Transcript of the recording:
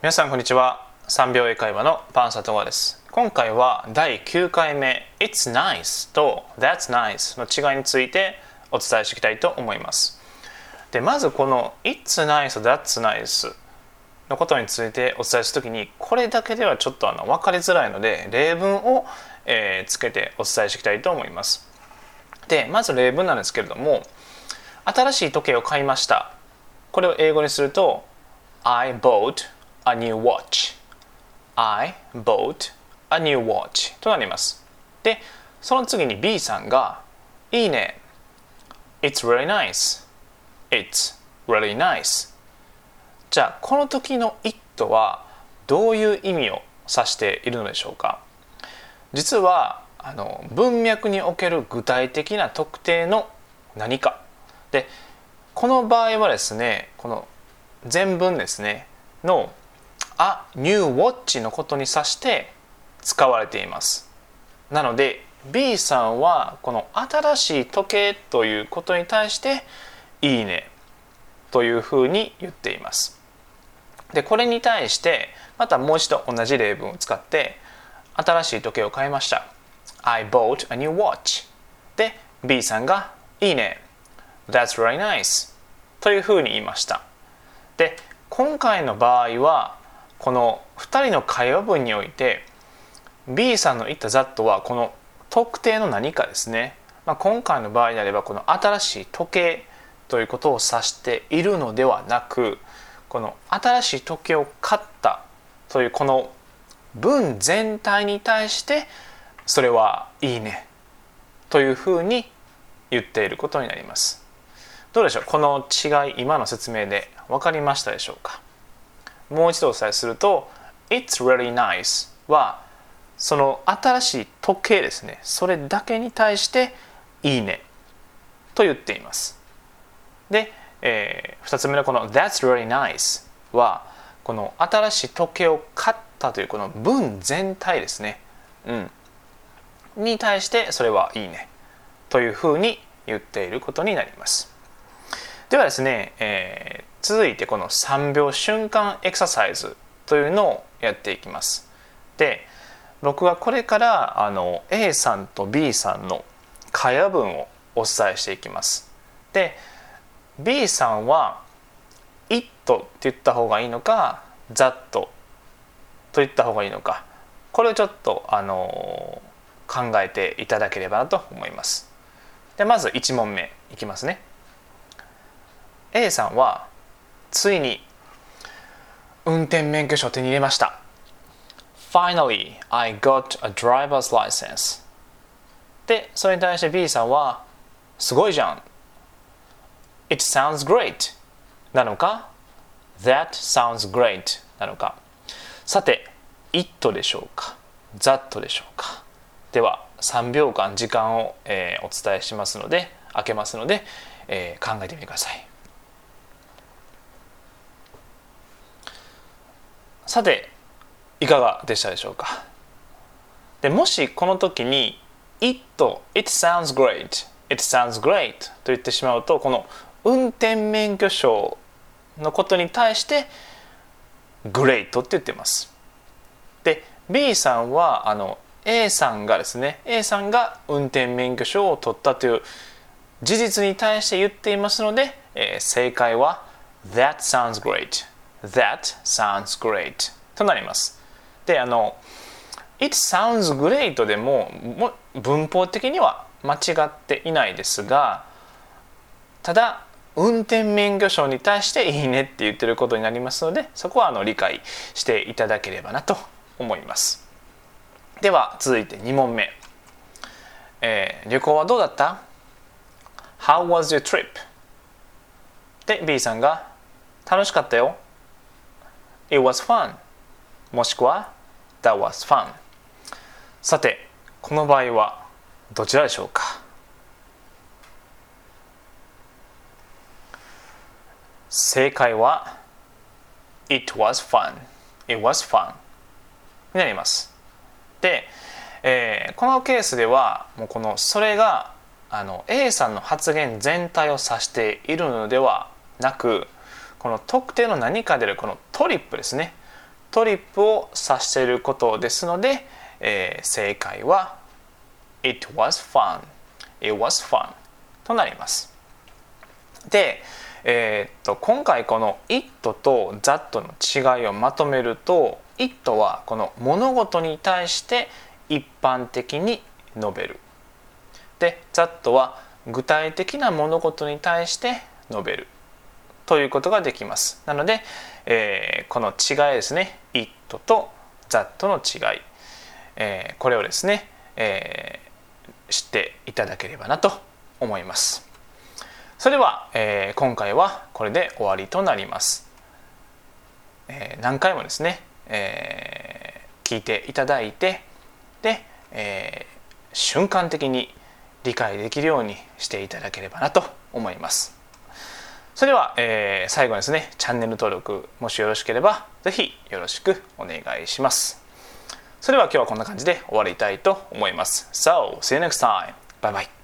皆さんこんにちは。3秒英会話のパンサトワです。今回は第9回目。It's nice と That's nice の違いについてお伝えしていきたいと思います。でまずこの It's nice と That's nice のことについてお伝えするときにこれだけではちょっとあの分かりづらいので例文を、えー、つけてお伝えしていきたいと思います。でまず例文なんですけれども新しい時計を買いました。これを英語にすると I bought a new watch. I bought a new watch. となります。でその次に B さんがいいね。It's really nice. It's really nice. じゃあこの時の it はどういう意味を指しているのでしょうか？実はあの文脈における具体的な特定の何か。でこの場合はですねこの全文ですねの「a new watch」のことに指して使われています。なので B さんはこの新しい時計ということに対して「いいね」というふうに言っています。でこれに対してまたもう一度同じ例文を使って新しい時計を買いました。I bought a new watch で B さんが「いいね」That's really nice というふうに言いました。で今回の場合はこの2人の会話文において B さんの言った That はこの特定の何かですね、まあ、今回の場合であればこの新しい時計ということを指しているのではなくこの新しい時計を買ったというこの文全体に対してそれはいいね。というふうに言っていることになります。どうでしょう？この違い今の説明で分かりましたでしょうか？もう一度お伝えすると「It's really nice」はその新しい時計ですね。それだけに対して「いいね」と言っています。で、えー、2つ目のこの「That's really nice」はこの新しい時計を買ったというこの文全体ですね、うん、に対してそれはいいね。というふうに言っていることになります。ではですね、えー、続いてこの3秒瞬間エクササイズというのをやっていきます。で僕はこれからあの A さんと B さんの会話文をお伝えしていきます。で B さんは「it」って言った方がいいのか「that」と言った方がいいのかこれをちょっとあの考えていただければなと思います。でまず1問目いきますね。A さんはついに運転免許証を手に入れました。Finally, I got a driver's license. でそれに対して B さんはすごいじゃん。It sounds great. なのか？That sounds great. なのか？さて It でしょうか？That でしょうか？では3秒間時間を、えー、お伝えしますので開けますので、えー、考えてみてください。さていかがでしたでしょうか？でもしこの時に「it」「it sounds great」「it sounds great」と言ってしまうとこの運転免許証のことに対して「great」って言ってます。で B さんはあの A さんがですね A さんが運転免許証を取ったという事実に対して言っていますので、えー、正解は「That sounds great」That sounds great となります。で、あの、It sounds great でもも文法的には間違っていないですが、ただ、運転免許証に対していいねって言ってることになりますので、そこはあの理解していただければなと思います。では、続いて2問目。えー、旅行はどうだった ?How was your trip? で、B さんが楽しかったよ。It was fun. もしくは That was fun. さてこの場合はどちらでしょうか？正解は It was fun. It was fun. になります。で、えー、このケースではもうこのそれがあの A さんの発言全体を指しているのではなくこの特定の何かであるこのトリップですね。トリップを指していることですので、えー、正解は It was fun. It was fun となります。で、えー、っと今回この It と That の違いをまとめると It はこの物事に対して一般的に述べる。で That は具体的な物事に対して述べる。ということができます。なので、えー、この違いですね。It と That の違い、えー、これをですね、えー、知っていただければなと思います。それでは、えー、今回はこれで終わりとなります、えー、何回もですね、えー、聞いていただいてで、えー、瞬間的に理解できるようにしていただければなと思います。それでは、えー、最後にですねチャンネル登録もしよろしければぜひよろしくお願いしますそれでは今日はこんな感じで終わりたいと思います So, see you next time. Bye bye.